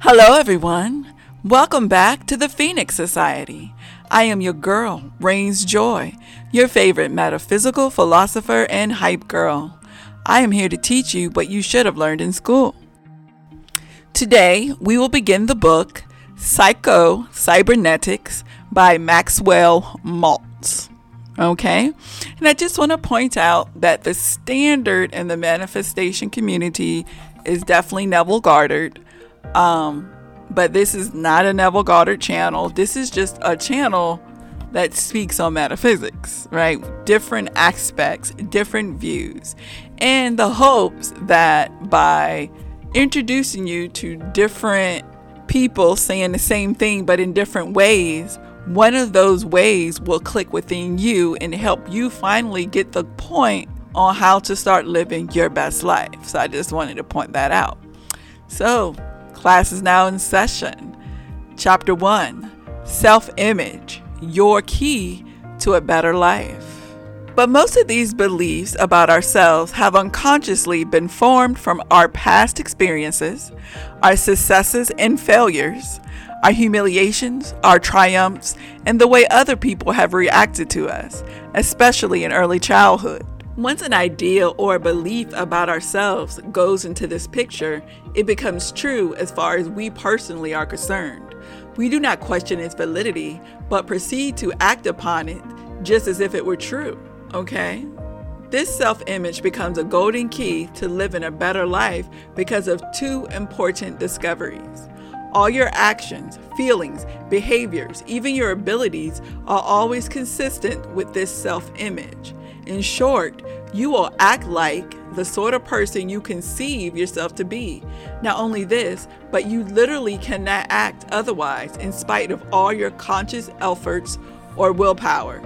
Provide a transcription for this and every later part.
Hello, everyone. Welcome back to the Phoenix Society. I am your girl, Raynes Joy, your favorite metaphysical philosopher and hype girl. I am here to teach you what you should have learned in school. Today, we will begin the book Psycho Cybernetics by Maxwell Maltz. Okay? And I just want to point out that the standard in the manifestation community is definitely Neville Goddard. Um, but this is not a Neville Goddard channel. This is just a channel that speaks on metaphysics, right? Different aspects, different views. And the hopes that by introducing you to different people saying the same thing but in different ways, one of those ways will click within you and help you finally get the point on how to start living your best life. So I just wanted to point that out. So, class is now in session. Chapter 1 Self Image Your Key to a Better Life. But most of these beliefs about ourselves have unconsciously been formed from our past experiences, our successes and failures, our humiliations, our triumphs, and the way other people have reacted to us, especially in early childhood. Once an idea or belief about ourselves goes into this picture, it becomes true as far as we personally are concerned. We do not question its validity, but proceed to act upon it just as if it were true okay? This self image becomes a golden key to living a better life because of two important discoveries. All your actions, feelings, behaviors, even your abilities are always consistent with this self image. In short, you will act like the sort of person you conceive yourself to be. Not only this, but you literally cannot act otherwise in spite of all your conscious efforts or willpower.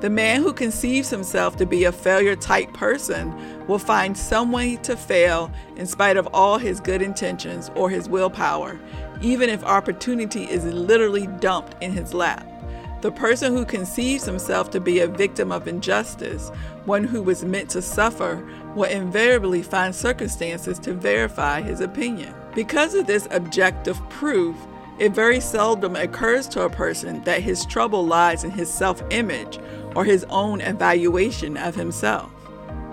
The man who conceives himself to be a failure type person will find some way to fail in spite of all his good intentions or his willpower, even if opportunity is literally dumped in his lap. The person who conceives himself to be a victim of injustice, one who was meant to suffer, will invariably find circumstances to verify his opinion. Because of this objective proof, it very seldom occurs to a person that his trouble lies in his self image or his own evaluation of himself.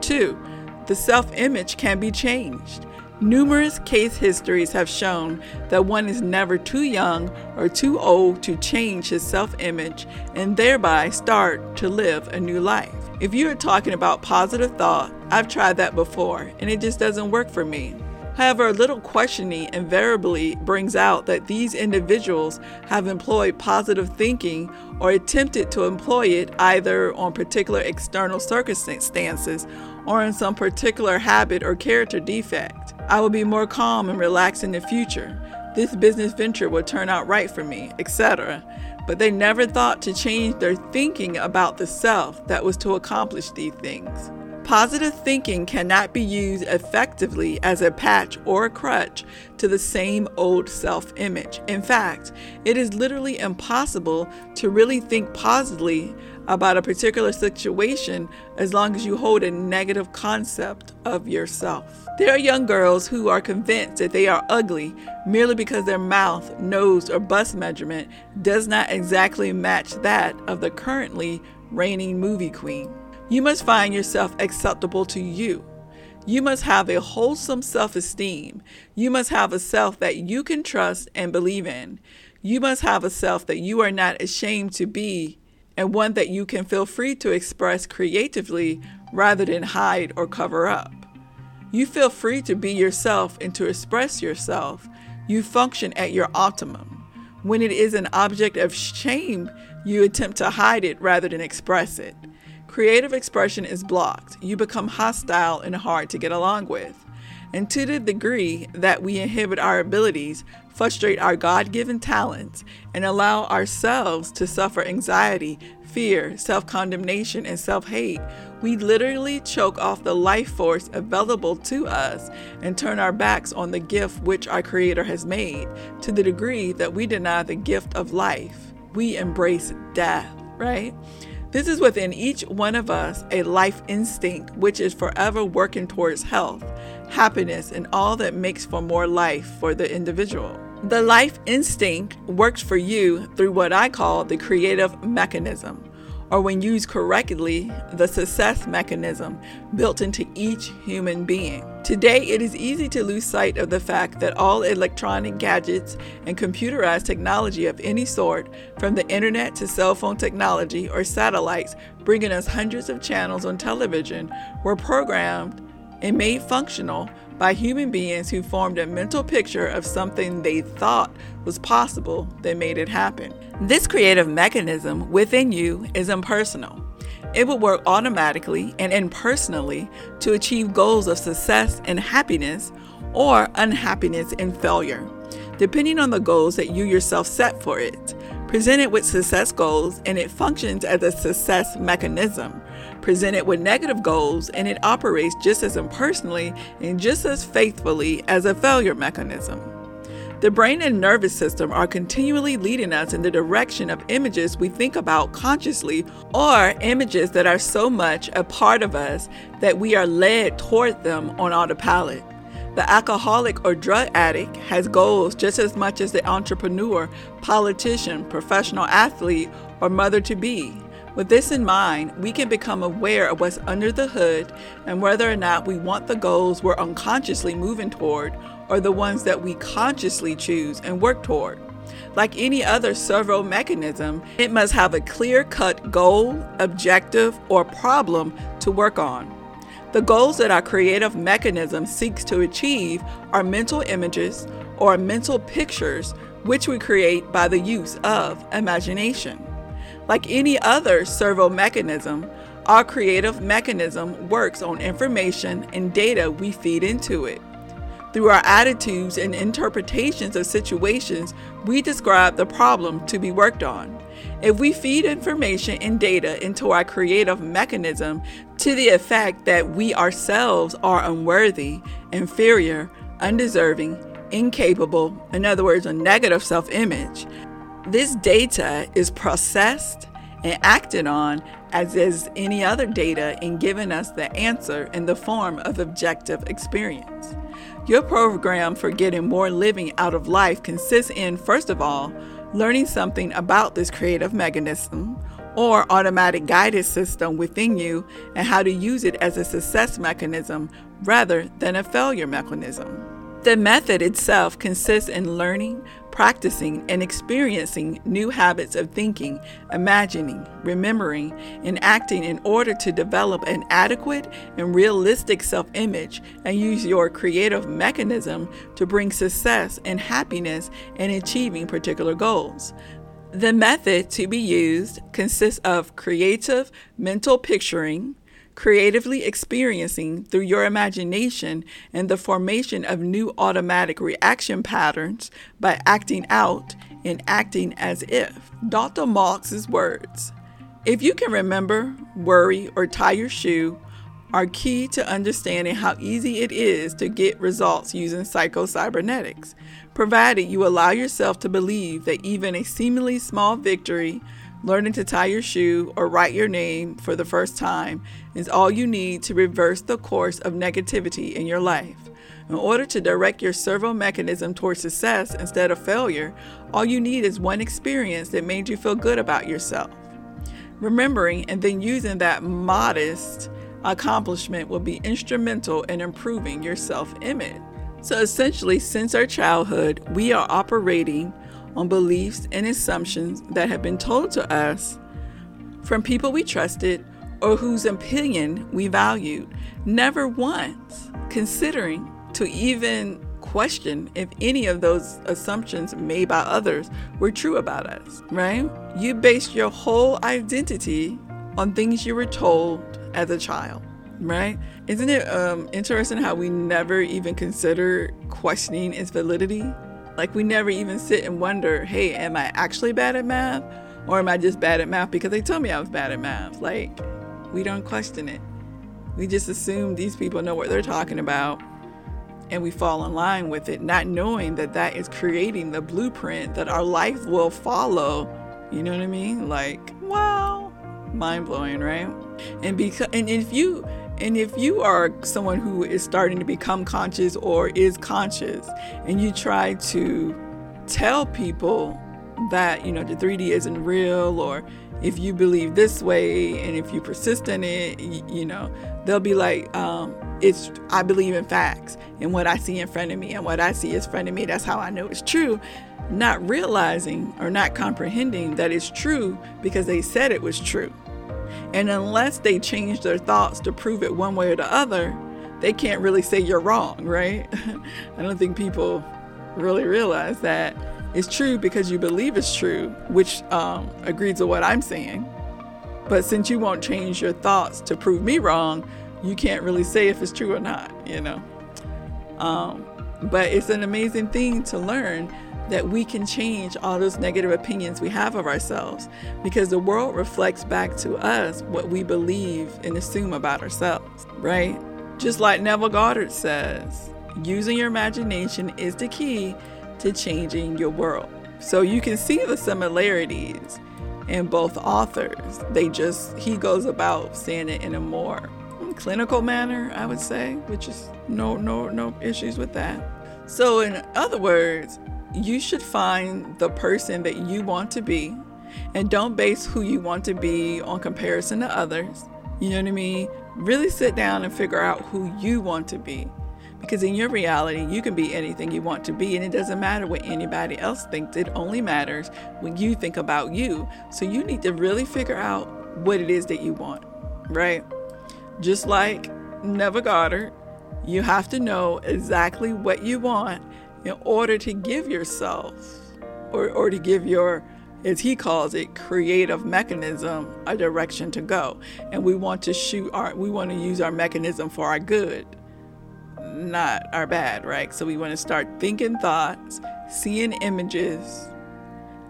2. The self image can be changed. Numerous case histories have shown that one is never too young or too old to change his self image and thereby start to live a new life. If you are talking about positive thought, I've tried that before and it just doesn't work for me. However, a little questioning invariably brings out that these individuals have employed positive thinking or attempted to employ it either on particular external circumstances or in some particular habit or character defect. I will be more calm and relaxed in the future. This business venture will turn out right for me, etc. But they never thought to change their thinking about the self that was to accomplish these things. Positive thinking cannot be used effectively as a patch or a crutch to the same old self image. In fact, it is literally impossible to really think positively about a particular situation as long as you hold a negative concept of yourself. There are young girls who are convinced that they are ugly merely because their mouth, nose, or bust measurement does not exactly match that of the currently reigning movie queen. You must find yourself acceptable to you. You must have a wholesome self esteem. You must have a self that you can trust and believe in. You must have a self that you are not ashamed to be and one that you can feel free to express creatively rather than hide or cover up. You feel free to be yourself and to express yourself. You function at your optimum. When it is an object of shame, you attempt to hide it rather than express it. Creative expression is blocked. You become hostile and hard to get along with. And to the degree that we inhibit our abilities, frustrate our God given talents, and allow ourselves to suffer anxiety, fear, self condemnation, and self hate, we literally choke off the life force available to us and turn our backs on the gift which our Creator has made to the degree that we deny the gift of life. We embrace death, right? This is within each one of us a life instinct which is forever working towards health, happiness, and all that makes for more life for the individual. The life instinct works for you through what I call the creative mechanism, or when used correctly, the success mechanism built into each human being. Today, it is easy to lose sight of the fact that all electronic gadgets and computerized technology of any sort, from the internet to cell phone technology or satellites bringing us hundreds of channels on television, were programmed and made functional by human beings who formed a mental picture of something they thought was possible that made it happen. This creative mechanism within you is impersonal. It will work automatically and impersonally to achieve goals of success and happiness or unhappiness and failure, depending on the goals that you yourself set for it. Presented with success goals, and it functions as a success mechanism presented with negative goals, and it operates just as impersonally and just as faithfully as a failure mechanism. The brain and nervous system are continually leading us in the direction of images we think about consciously or images that are so much a part of us that we are led toward them on autopilot. The alcoholic or drug addict has goals just as much as the entrepreneur, politician, professional athlete, or mother to be. With this in mind, we can become aware of what's under the hood and whether or not we want the goals we're unconsciously moving toward or the ones that we consciously choose and work toward. Like any other servo mechanism, it must have a clear cut goal, objective, or problem to work on. The goals that our creative mechanism seeks to achieve are mental images or mental pictures, which we create by the use of imagination. Like any other servo mechanism, our creative mechanism works on information and data we feed into it. Through our attitudes and interpretations of situations, we describe the problem to be worked on. If we feed information and data into our creative mechanism to the effect that we ourselves are unworthy, inferior, undeserving, incapable, in other words, a negative self image, this data is processed and acted on as is any other data in giving us the answer in the form of objective experience. Your program for getting more living out of life consists in, first of all, learning something about this creative mechanism or automatic guidance system within you and how to use it as a success mechanism rather than a failure mechanism. The method itself consists in learning, practicing, and experiencing new habits of thinking, imagining, remembering, and acting in order to develop an adequate and realistic self image and use your creative mechanism to bring success and happiness in achieving particular goals. The method to be used consists of creative mental picturing creatively experiencing through your imagination and the formation of new automatic reaction patterns by acting out and acting as if. Dr. Maltz's words If you can remember, worry, or tie your shoe, are key to understanding how easy it is to get results using psychocybernetics, provided you allow yourself to believe that even a seemingly small victory Learning to tie your shoe or write your name for the first time is all you need to reverse the course of negativity in your life. In order to direct your servo mechanism towards success instead of failure, all you need is one experience that made you feel good about yourself. Remembering and then using that modest accomplishment will be instrumental in improving your self image. So, essentially, since our childhood, we are operating on beliefs and assumptions that have been told to us from people we trusted or whose opinion we valued, never once considering to even question if any of those assumptions made by others were true about us, right? You based your whole identity on things you were told as a child, right? Isn't it um, interesting how we never even consider questioning its validity? Like we never even sit and wonder, hey, am I actually bad at math? Or am I just bad at math because they told me I was bad at math? Like, we don't question it. We just assume these people know what they're talking about and we fall in line with it, not knowing that that is creating the blueprint that our life will follow. You know what I mean? Like, wow, mind blowing, right? And because, and if you, and if you are someone who is starting to become conscious or is conscious and you try to tell people that, you know, the 3D isn't real or if you believe this way and if you persist in it, you, know, they'll be like, um, it's I believe in facts and what I see in front of me and what I see is front of me. That's how I know it's true. Not realizing or not comprehending that it's true because they said it was true. And unless they change their thoughts to prove it one way or the other, they can't really say you're wrong, right? I don't think people really realize that it's true because you believe it's true, which um, agrees with what I'm saying. But since you won't change your thoughts to prove me wrong, you can't really say if it's true or not, you know. Um, but it's an amazing thing to learn that we can change all those negative opinions we have of ourselves because the world reflects back to us what we believe and assume about ourselves, right? Just like Neville Goddard says, using your imagination is the key to changing your world. So you can see the similarities in both authors. They just, he goes about saying it in a more clinical manner, I would say, which is no no no issues with that. So in other words, you should find the person that you want to be and don't base who you want to be on comparison to others. You know what I mean? Really sit down and figure out who you want to be. Because in your reality, you can be anything you want to be, and it doesn't matter what anybody else thinks. It only matters when you think about you. So you need to really figure out what it is that you want, right? Just like Neville Goddard, you have to know exactly what you want in order to give yourself or, or to give your, as he calls it, creative mechanism a direction to go. And we want to shoot our, we want to use our mechanism for our good, not our bad, right? So we want to start thinking thoughts, seeing images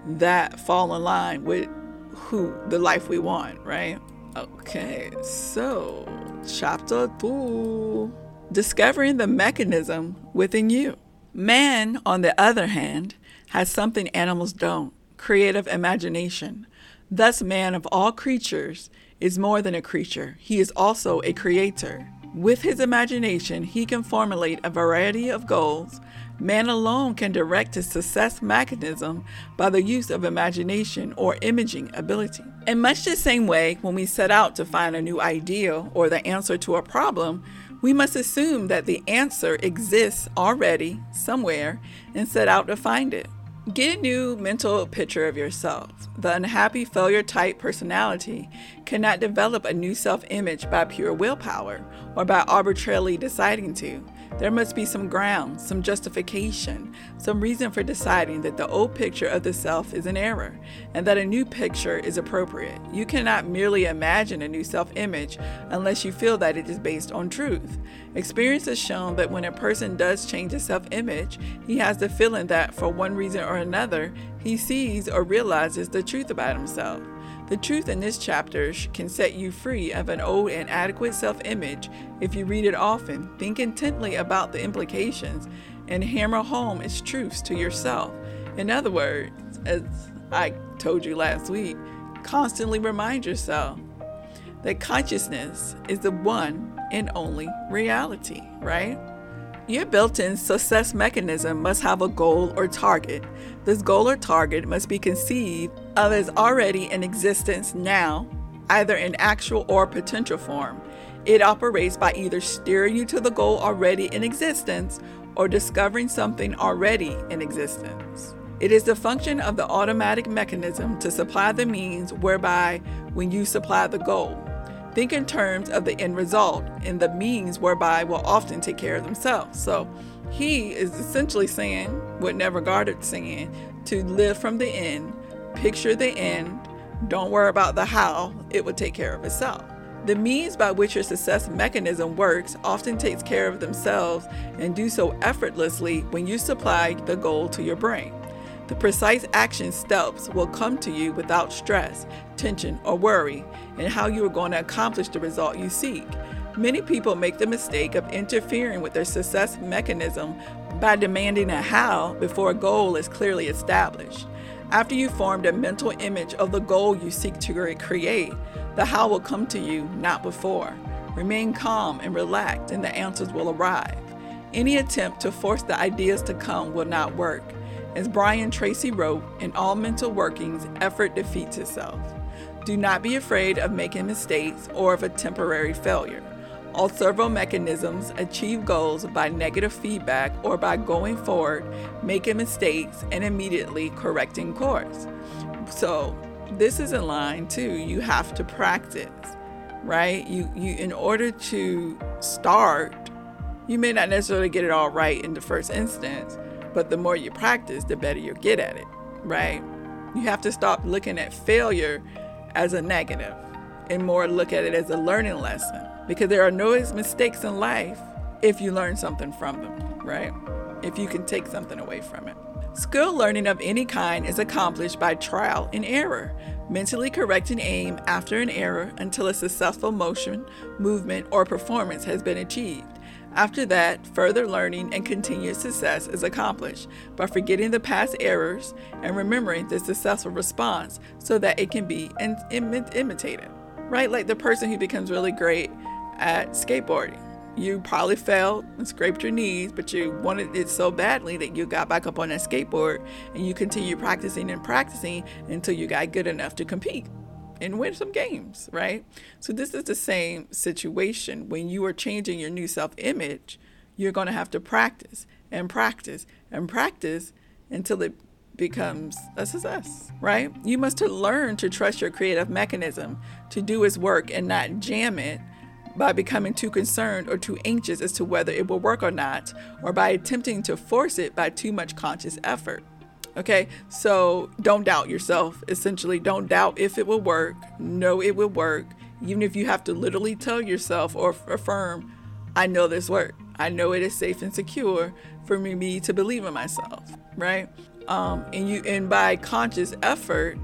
that fall in line with who the life we want, right? Okay, so chapter two discovering the mechanism within you. Man, on the other hand, has something animals don't creative imagination. Thus, man of all creatures is more than a creature, he is also a creator. With his imagination, he can formulate a variety of goals Man alone can direct his success mechanism by the use of imagination or imaging ability. In much the same way, when we set out to find a new ideal or the answer to a problem, we must assume that the answer exists already somewhere and set out to find it. Get a new mental picture of yourself. The unhappy failure type personality cannot develop a new self image by pure willpower or by arbitrarily deciding to. There must be some ground, some justification, some reason for deciding that the old picture of the self is an error and that a new picture is appropriate. You cannot merely imagine a new self image unless you feel that it is based on truth. Experience has shown that when a person does change his self image, he has the feeling that for one reason or another, he sees or realizes the truth about himself. The truth in this chapter can set you free of an old and inadequate self image if you read it often, think intently about the implications, and hammer home its truths to yourself. In other words, as I told you last week, constantly remind yourself that consciousness is the one and only reality, right? Your built in success mechanism must have a goal or target. This goal or target must be conceived of as already in existence now, either in actual or potential form. It operates by either steering you to the goal already in existence or discovering something already in existence. It is the function of the automatic mechanism to supply the means whereby when you supply the goal. Think in terms of the end result, and the means whereby will often take care of themselves. So he is essentially saying what Neville Goddard's saying to live from the end, picture the end, don't worry about the how, it will take care of itself. The means by which your success mechanism works often takes care of themselves and do so effortlessly when you supply the goal to your brain. The precise action steps will come to you without stress, tension, or worry and how you are going to accomplish the result you seek. Many people make the mistake of interfering with their success mechanism by demanding a how before a goal is clearly established. After you formed a mental image of the goal you seek to create, the how will come to you, not before. Remain calm and relaxed, and the answers will arrive. Any attempt to force the ideas to come will not work. As Brian Tracy wrote, in all mental workings, effort defeats itself. Do not be afraid of making mistakes or of a temporary failure. All servo mechanisms achieve goals by negative feedback or by going forward, making mistakes, and immediately correcting course. So, this is in line too. You have to practice, right? You, you, in order to start, you may not necessarily get it all right in the first instance, but the more you practice, the better you get at it, right? You have to stop looking at failure as a negative and more look at it as a learning lesson because there are no mistakes in life if you learn something from them, right? If you can take something away from it. Skill learning of any kind is accomplished by trial and error, mentally correcting aim after an error until a successful motion, movement, or performance has been achieved. After that, further learning and continued success is accomplished by forgetting the past errors and remembering the successful response so that it can be in- Im- imitated. Right? Like the person who becomes really great at skateboarding. You probably fell and scraped your knees, but you wanted it so badly that you got back up on that skateboard and you continued practicing and practicing until you got good enough to compete and win some games, right? So, this is the same situation. When you are changing your new self image, you're going to have to practice and practice and practice until it becomes a success, right? You must learn to trust your creative mechanism to do its work and not jam it by becoming too concerned or too anxious as to whether it will work or not, or by attempting to force it by too much conscious effort. Okay, so don't doubt yourself. Essentially, don't doubt if it will work. Know it will work, even if you have to literally tell yourself or affirm, I know this work. I know it is safe and secure for me to believe in myself, right? Um, and you and by conscious effort,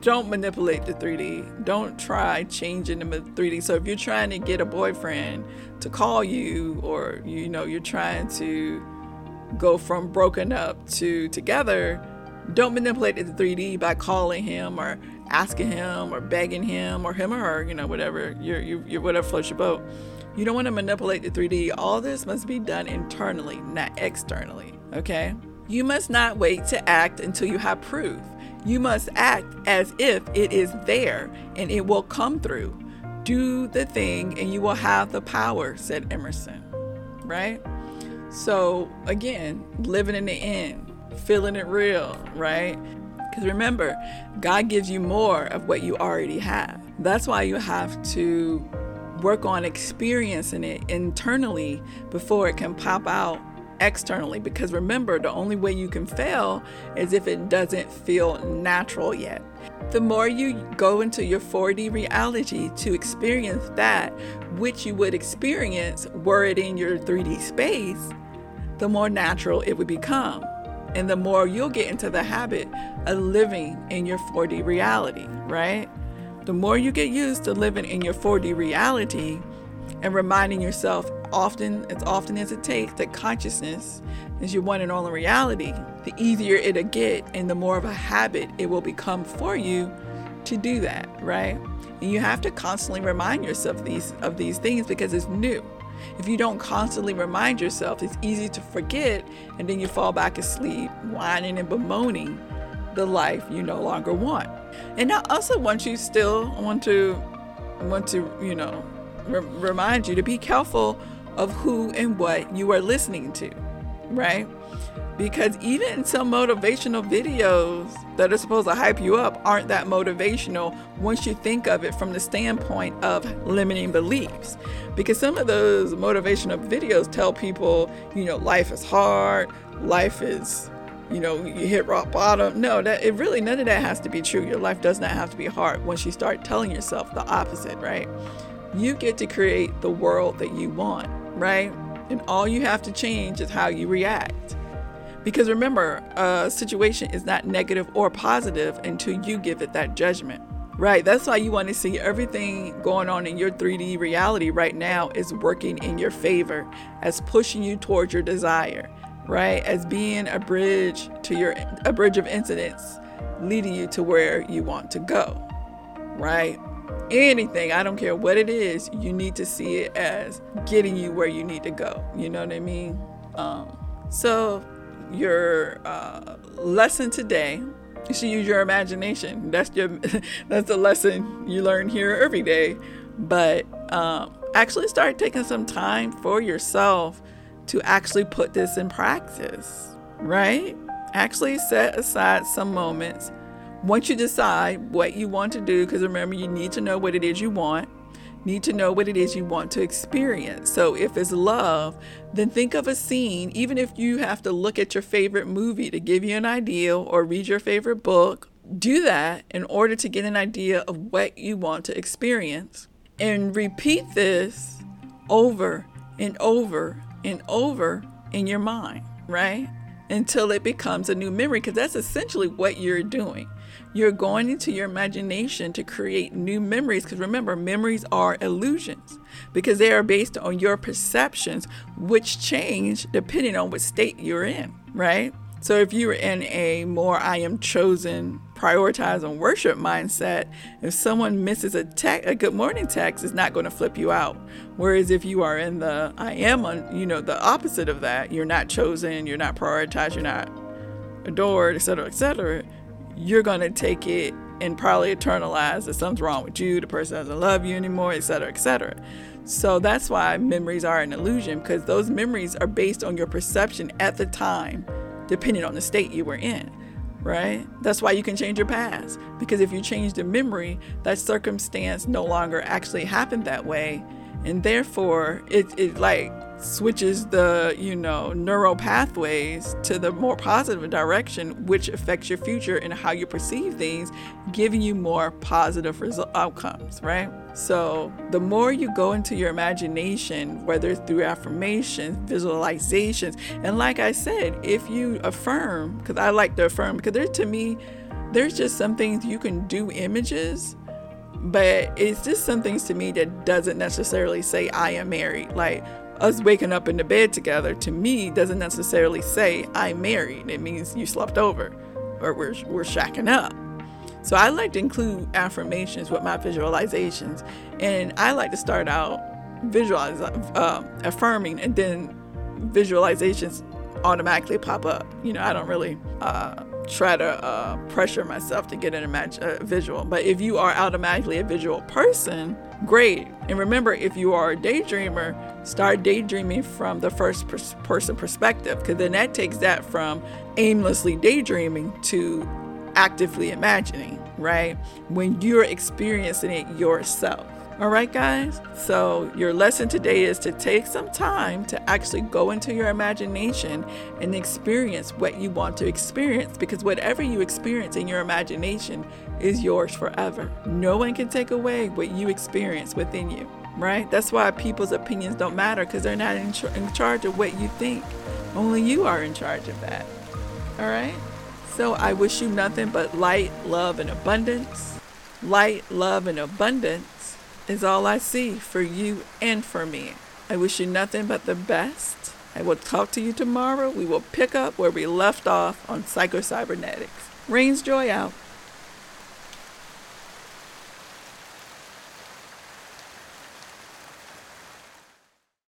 don't manipulate the 3D. Don't try changing the 3D. So if you're trying to get a boyfriend to call you, or you know you're trying to go from broken up to together, don't manipulate the 3D by calling him or asking him or begging him or him or her, you know, whatever your your whatever floats your boat. You don't want to manipulate the 3D. All this must be done internally, not externally. Okay. You must not wait to act until you have proof. You must act as if it is there and it will come through. Do the thing and you will have the power, said Emerson. Right? So, again, living in the end, feeling it real, right? Because remember, God gives you more of what you already have. That's why you have to work on experiencing it internally before it can pop out externally because remember, the only way you can fail is if it doesn't feel natural yet. The more you go into your 4D reality to experience that which you would experience were it in your 3D space, the more natural it would become. And the more you'll get into the habit of living in your 4D reality, right? The more you get used to living in your 4D reality and reminding yourself often as often as it takes that consciousness is your one and only reality, the easier it'll get and the more of a habit it will become for you to do that, right? And you have to constantly remind yourself of these of these things because it's new. If you don't constantly remind yourself, it's easy to forget and then you fall back asleep, whining and bemoaning the life you no longer want. And I also want you still want to want to, you know, re- remind you to be careful of who and what you are listening to, right? Because even some motivational videos that are supposed to hype you up aren't that motivational once you think of it from the standpoint of limiting beliefs. Because some of those motivational videos tell people, you know, life is hard, life is you know, you hit rock bottom. No, that it really none of that has to be true. Your life does not have to be hard once you start telling yourself the opposite, right? You get to create the world that you want right? And all you have to change is how you react. Because remember, a situation is not negative or positive until you give it that judgment. Right, that's why you want to see everything going on in your 3D reality right now is working in your favor, as pushing you towards your desire, right? As being a bridge to your a bridge of incidents leading you to where you want to go. Right? anything, I don't care what it is, you need to see it as getting you where you need to go. You know what I mean? Um, so your uh, lesson today. is to use your imagination. That's your that's the lesson you learn here every day. But um, actually, start taking some time for yourself to actually put this in practice. Right? Actually, set aside some moments once you decide what you want to do. Because remember, you need to know what it is you want need to know what it is you want to experience. So if it's love, then think of a scene, even if you have to look at your favorite movie to give you an idea or read your favorite book, do that in order to get an idea of what you want to experience. And repeat this over and over and over in your mind, right? Until it becomes a new memory, because that's essentially what you're doing. You're going into your imagination to create new memories because remember, memories are illusions because they are based on your perceptions, which change depending on what state you're in, right? So if you're in a more I am chosen, prioritize and worship mindset, if someone misses a text, a good morning text is not going to flip you out. Whereas if you are in the I am on, you know, the opposite of that, you're not chosen, you're not prioritized, you're not adored, etc., etc you're going to take it and probably internalize that something's wrong with you, the person doesn't love you anymore, etc., etc. So that's why memories are an illusion because those memories are based on your perception at the time, depending on the state you were in, right? That's why you can change your past because if you change the memory, that circumstance no longer actually happened that way, and therefore it it like switches the you know neural pathways to the more positive direction which affects your future and how you perceive things giving you more positive result outcomes right? So the more you go into your imagination whether it's through affirmations visualizations and like i said if you affirm because i like to affirm because there's to me there's just some things you can do images but it's just some things to me that doesn't necessarily say I am married. Like us waking up in the bed together to me doesn't necessarily say I'm married. It means you slept over or we're, we're shacking up. So I like to include affirmations with my visualizations. And I like to start out visualize, uh, affirming and then visualizations automatically pop up. You know, I don't really uh, try to uh, pressure myself to get an imag- uh, visual. But if you are automatically a visual person, great. And remember, if you are a daydreamer, start daydreaming from the first pers- person perspective, because then that takes that from aimlessly daydreaming to actively imagining, right? When you're experiencing it yourself. All right, guys? So, your lesson today is to take some time to actually go into your imagination and experience what you want to experience because whatever you experience in your imagination is yours forever. No one can take away what you experience within you, right? That's why people's opinions don't matter because they're not in, in charge of what you think. Only you are in charge of that. All right? So, I wish you nothing but light, love, and abundance. Light, love, and abundance is all I see for you and for me. I wish you nothing but the best. I will talk to you tomorrow. We will pick up where we left off on psychocybernetics. Raynes Joy out.